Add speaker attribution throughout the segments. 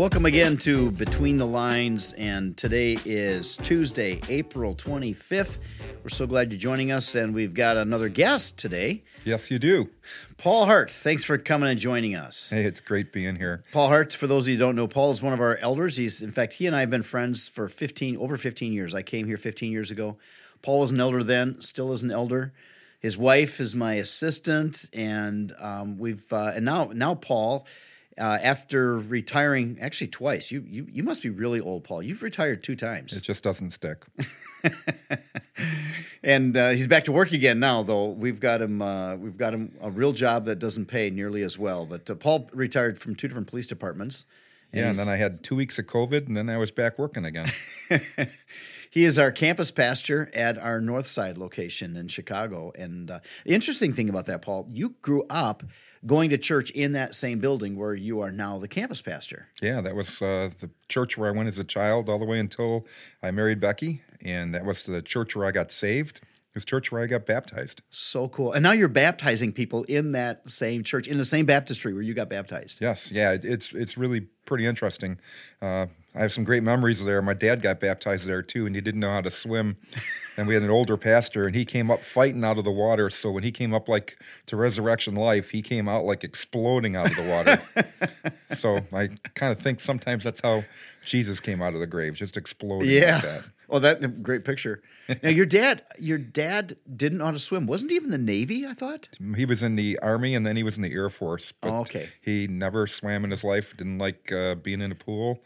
Speaker 1: welcome again to Between the Lines, and today is Tuesday, April 25th. We're so glad you're joining us, and we've got another guest today,
Speaker 2: Yes, you do.
Speaker 1: Paul Hardt. Thanks for coming and joining us.
Speaker 2: Hey, it's great being here.
Speaker 1: Paul Hardt, for those of you who don't know, Paul is one of our elders. He's, in fact, he and I have been friends for 15, over 15 years. I came here 15 years ago. Paul was an elder then, still is an elder. His wife is my assistant, and um, we've uh, and now now Paul, uh, after retiring actually twice, you you you must be really old, Paul. You've retired two times.
Speaker 2: It just doesn't stick.
Speaker 1: and uh, he's back to work again now. Though we've got him, uh, we've got him a real job that doesn't pay nearly as well. But uh, Paul retired from two different police departments.
Speaker 2: yeah, and then I had two weeks of COVID, and then I was back working again.
Speaker 1: he is our campus pastor at our North Side location in Chicago. And uh, the interesting thing about that, Paul, you grew up going to church in that same building where you are now the campus pastor.
Speaker 2: yeah, that was uh, the church where I went as a child all the way until I married Becky, and that was the church where I got saved. It was church where I got baptized.
Speaker 1: So cool. And now you're baptizing people in that same church, in the same baptistry where you got baptized.
Speaker 2: Yes, yeah, it's it's really pretty interesting. Uh, I have some great memories there. My dad got baptized there too, and he didn't know how to swim. and we had an older pastor, and he came up fighting out of the water. So when he came up like to resurrection life, he came out like exploding out of the water. so I kind of think sometimes that's how Jesus came out of the grave, just exploding
Speaker 1: Yeah.
Speaker 2: like that.
Speaker 1: Well, that great picture. Now your dad, your dad didn't know how to swim. Wasn't he even in the Navy? I thought.
Speaker 2: He was in the army and then he was in the Air Force.
Speaker 1: Oh, okay.
Speaker 2: He never swam in his life. Didn't like uh, being in a pool,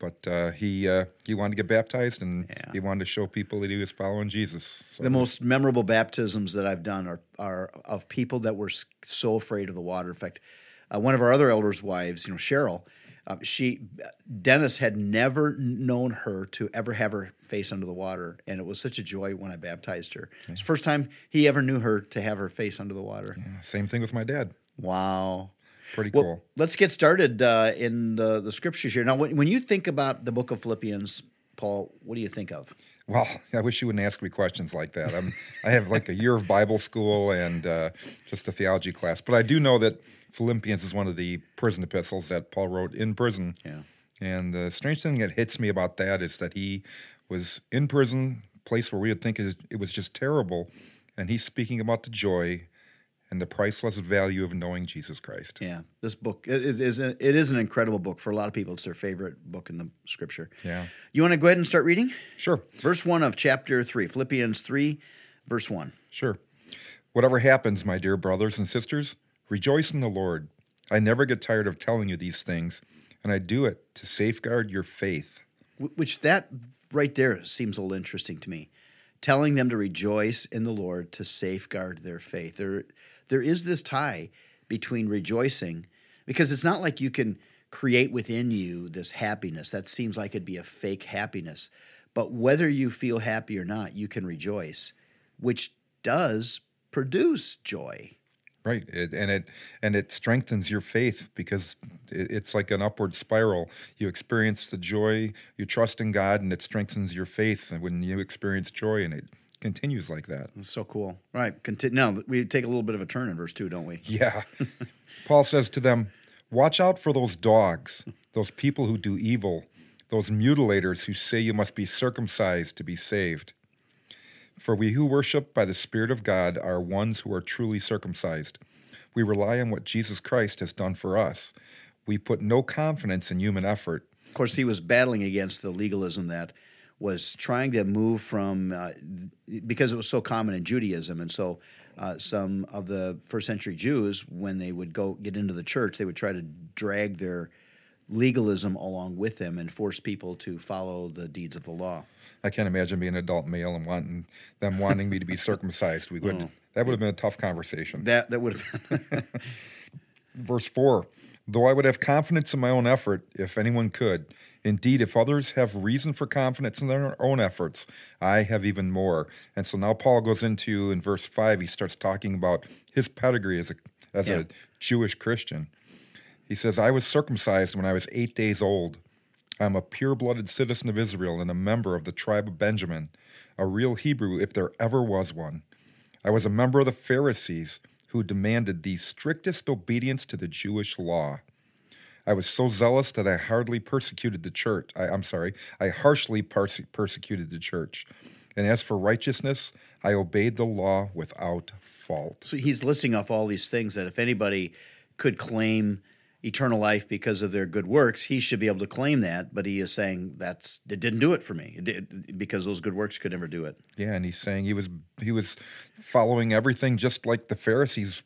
Speaker 2: but uh, he uh, he wanted to get baptized and
Speaker 1: Yeah.
Speaker 2: he wanted to show people that he was following Jesus. So-
Speaker 1: The most memorable baptisms that I've done are are of people that were so afraid of the water. In fact, uh, one of our other elders' wives, you know, Cheryl, uh, she Dennis had never known her to ever have her face under the water, and it was such a joy when I baptized her. It's the first time he ever knew her to have her face under the water.
Speaker 2: Same thing with my dad.
Speaker 1: Wow.
Speaker 2: Pretty
Speaker 1: Well,
Speaker 2: cool.
Speaker 1: let's get started uh, in the, the scriptures here. Now, when, when you think about the book of Philippians, Paul, what do you think of?
Speaker 2: Well, I wish you wouldn't ask me questions like that. I'm, I have like a year of Bible school and uh, just a theology class, but I do know that Philippians is one of the prison epistles that Paul wrote in prison.
Speaker 1: Yeah.
Speaker 2: And the strange thing that hits me about that is that he was in prison, place where we would think is- it was just terrible, and he's speaking about the joy and the priceless value of knowing Jesus Christ.
Speaker 1: Yeah, this book it it is a, it is an incredible book for a lot of people. It's their favorite book in the scripture.
Speaker 2: Yeah.
Speaker 1: You want to go ahead and start reading?
Speaker 2: Sure.
Speaker 1: Verse 1 of chapter 3, Philippians 3, verse 1.
Speaker 2: Sure. Whatever happens, my dear brothers and sisters, rejoice in the Lord. I never get tired of telling you these things, and I do it to safeguard your faith.
Speaker 1: Which that right there seems a little interesting to me. Telling them to rejoice in the Lord to safeguard their faith. There there is this tie between rejoicing because it's not like you can create within you this happiness. That seems like it'd be a fake happiness. But whether you feel happy or not, you can rejoice, which does produce joy.
Speaker 2: Right, it, and it and it strengthens your faith because it, it's like an upward spiral. You experience the joy, you trust in God, and it strengthens your faith. When you experience joy, and it continues like that.
Speaker 1: It's so cool. Right. continue. Now we take a little bit of a turn in verse two, don't we?
Speaker 2: Yeah. Paul says to them, Watch out for those dogs, those people who do evil, those mutilators who say you must be circumcised to be saved. For we who worship by the Spirit of God are ones who are truly circumcised. We rely on what Jesus Christ has done for us. We put no confidence in human effort.
Speaker 1: Of course, he was battling against the legalism that was trying to move from uh, because it was so common in Judaism, and so uh, some of the first century Jews, when they would go get into the church, they would try to drag their legalism along with them and force people to follow the deeds of the law.
Speaker 2: I can't imagine being an adult male and wanting them wanting me to be circumcised. We would that would have been a tough conversation.
Speaker 1: That that would have
Speaker 2: Verse 4 Though I would have confidence in my own effort, if anyone could, indeed, if others have reason for confidence in their own efforts, I have even more. And so now Paul goes into, in verse 5, he starts talking about his pedigree as a, as
Speaker 1: Yeah.
Speaker 2: a Jewish Christian. He says, I was circumcised when I was eight days old. I'm a pure blooded citizen of Israel and a member of the tribe of Benjamin, a real Hebrew if there ever was one. I was a member of the Pharisees who demanded the strictest obedience to the Jewish law. I was so zealous that I hardly persecuted the church. I, am sorry, I harshly perse- persecuted the church. And as for righteousness, I obeyed the law without fault.
Speaker 1: So he's listing off all these things that if anybody could claim eternal life because of their good works, he should be able to claim that. But he is saying that's it didn't do it for me. It did, because those good works could never do it.
Speaker 2: Yeah, and he's saying he was he was following everything just like the Pharisees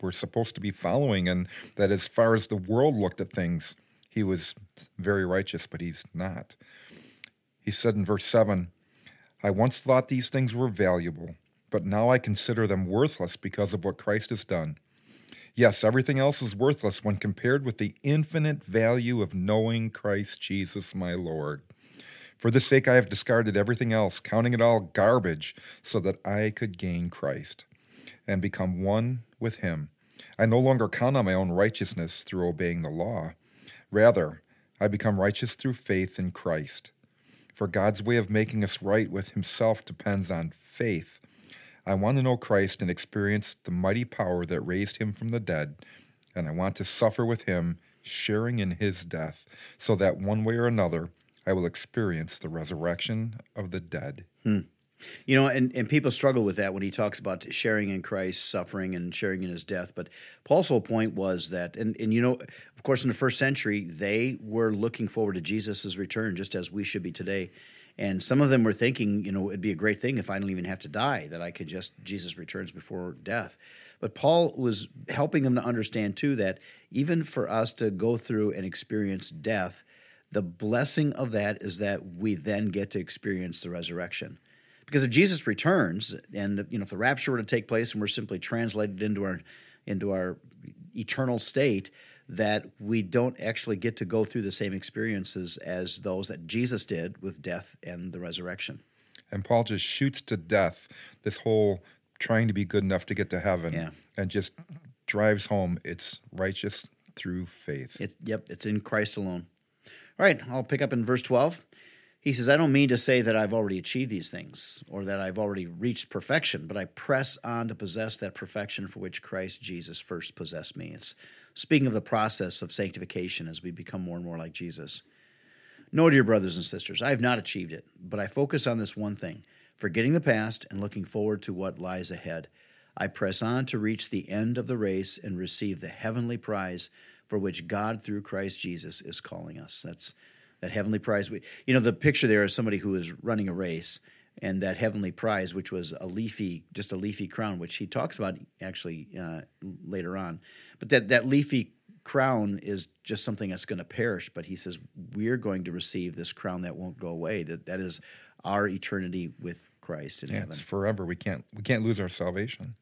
Speaker 2: were supposed to be following, and that as far as the world looked at things, he was very righteous, but he's not. He said in verse seven, "I once thought these things were valuable." But now I consider them worthless because of what Christ has done. Yes, everything else is worthless when compared with the infinite value of knowing Christ Jesus my Lord. For this sake I have discarded everything else, counting it all garbage, so that I could gain Christ and become one with him. I no longer count on my own righteousness through obeying the law. Rather, I become righteous through faith in Christ. For God's way of making us right with himself depends on faith I want to know Christ and experience the mighty power that raised him from the dead, and I want to suffer with him, sharing in his death, so that one way or another I will experience the resurrection of the dead.
Speaker 1: Hmm. You know, and, and people struggle with that when he talks about sharing in Christ's suffering, and sharing in his death. But Paul's whole point was that, and, and you know, of course, in the first century, they were looking forward to Jesus' return just as we should be today. And some of them were thinking, you know, it'd be a great thing if I don't even have to die, that I could just, Jesus returns before death. But Paul was helping them to understand, too, that even for us to go through and experience death, the blessing of that is that we then get to experience the resurrection. Because if Jesus returns, and you know, if the rapture were to take place and we're simply translated into our into our eternal state, that we don't actually get to go through the same experiences as those that Jesus did with death and the resurrection.
Speaker 2: And Paul just shoots to death this whole trying to be good enough to get to heaven
Speaker 1: yeah.
Speaker 2: and just drives home it's righteous through faith.
Speaker 1: It, yep, it's in Christ alone. All right, I'll pick up in verse 12. He says, I don't mean to say that I've already achieved these things or that I've already reached perfection, but I press on to possess that perfection for which Christ Jesus first possessed me. It's speaking of the process of sanctification as we become more and more like Jesus. No, dear brothers and sisters, I have not achieved it, but I focus on this one thing forgetting the past and looking forward to what lies ahead. I press on to reach the end of the race and receive the heavenly prize for which God, through Christ Jesus, is calling us. That's that heavenly prize. We, you know, the picture there is somebody who is running a race, and that heavenly prize, which was a leafy, just a leafy crown, which he talks about actually uh, later on. But that, that leafy crown is just something that's going to perish. But he says, we're going to receive this crown that won't go away. That, that is our eternity with Christ in
Speaker 2: yeah,
Speaker 1: heaven.
Speaker 2: It's forever. We can't, we can't lose our salvation.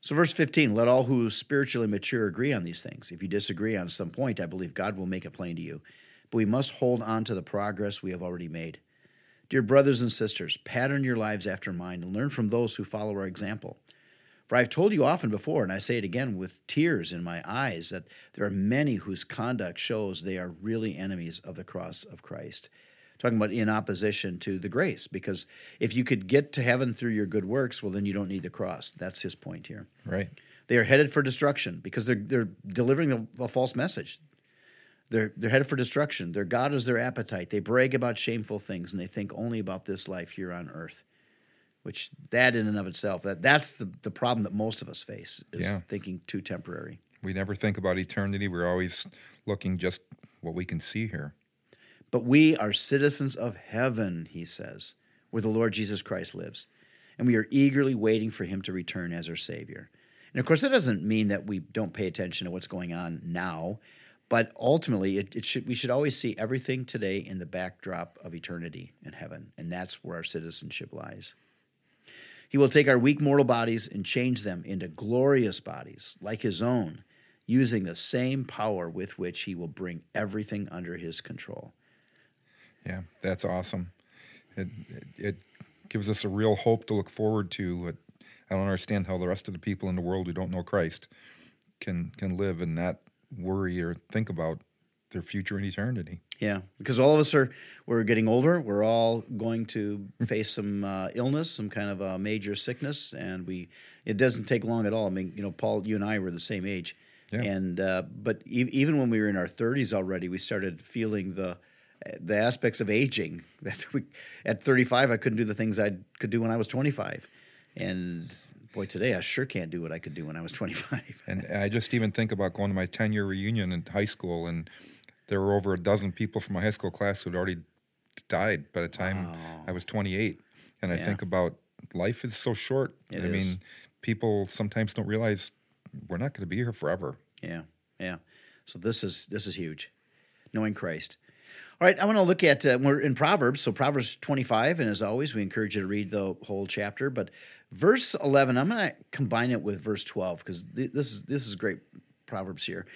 Speaker 1: So, verse 15 let all who spiritually mature agree on these things. If you disagree on some point, I believe God will make it plain to you. We must hold on to the progress we have already made. Dear brothers and sisters, pattern your lives after mine and learn from those who follow our example. For I've told you often before, and I say it again with tears in my eyes, that there are many whose conduct shows they are really enemies of the cross of Christ. Talking about in opposition to the grace, because if you could get to heaven through your good works, well, then you don't need the cross. That's his point here.
Speaker 2: Right.
Speaker 1: They are headed for destruction because they're, they're delivering a, a false message. They're, they're headed for destruction. Their God is their appetite. They brag about shameful things and they think only about this life here on earth which that in and of itself that that's the, the problem that most of us face is yeah. thinking too temporary
Speaker 2: we never think about eternity we're always looking just what we can see here
Speaker 1: but we are citizens of heaven he says where the lord jesus christ lives and we are eagerly waiting for him to return as our savior and of course that doesn't mean that we don't pay attention to what's going on now but ultimately it, it should we should always see everything today in the backdrop of eternity in heaven and that's where our citizenship lies he will take our weak mortal bodies and change them into glorious bodies like his own, using the same power with which he will bring everything under his control.
Speaker 2: Yeah, that's awesome. It, it, it gives us a real hope to look forward to. I don't understand how the rest of the people in the world who don't know Christ can can live and not worry or think about their future in eternity.
Speaker 1: Yeah, because all of us are we're getting older. We're all going to face some uh, illness, some kind of a major sickness, and we it doesn't take long at all. I mean, you know, Paul, you and I were the same age.
Speaker 2: Yeah.
Speaker 1: And uh, but e- even when we were in our 30s already, we started feeling the the aspects of aging that we at 35 I couldn't do the things I could do when I was 25. And boy, today I sure can't do what I could do when I was 25.
Speaker 2: And I just even think about going to my 10 year reunion in high school, and there were over a dozen people from my high school class who had already died by the time I was 28. And I
Speaker 1: Yeah.
Speaker 2: think about life is so short.
Speaker 1: It
Speaker 2: I
Speaker 1: is.
Speaker 2: mean, people sometimes don't realize we're not going to be here forever.
Speaker 1: Yeah, yeah. So this is this is huge, knowing Christ. All right, I want to look at uh, we're in Proverbs, so Proverbs twenty five, and as always, we encourage you to read the whole chapter. But verse eleven, I'm going to combine it with verse twelve because th- this is this is great Proverbs here.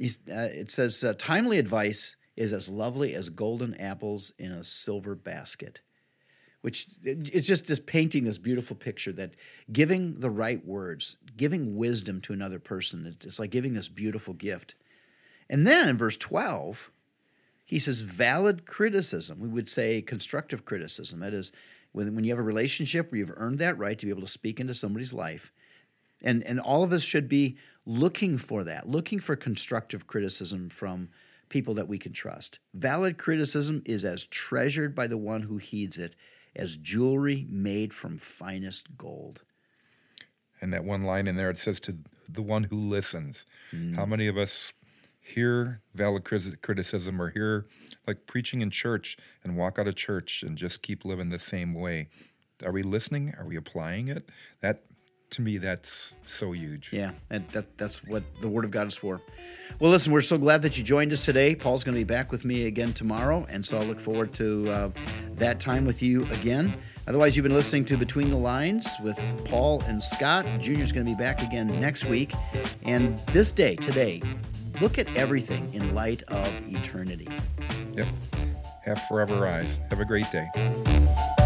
Speaker 1: Uh, it says, uh, "Timely advice is as lovely as golden apples in a silver basket." which it's just this painting this beautiful picture that giving the right words, giving wisdom to another person, it's like giving this beautiful gift. And then in verse 12, he says valid criticism. We would say constructive criticism. That is, when, when you have a relationship where you've earned that right to be able to speak into somebody's life, and, and all of us should be looking for that, looking for constructive criticism from people that we can trust. Valid criticism is as treasured by the one who heeds it as jewelry made from finest gold.
Speaker 2: And that one line in there, it says to the one who listens.
Speaker 1: Mm.
Speaker 2: How many of us hear valid criticism or hear like preaching in church and walk out of church and just keep living the same way? Are we listening? Are we applying it? That, to me, that's so huge.
Speaker 1: Yeah, and that, that's what the Word of God is for. Well, listen, we're so glad that you joined us today. Paul's going to be back with me again tomorrow, and so I look forward to uh, that time with you again. Otherwise, you've been listening to Between the Lines with Paul and Scott. Junior's going to be back again next week. And this day, today, look at everything in light of eternity.
Speaker 2: Yep. Have forever eyes. Have a great day.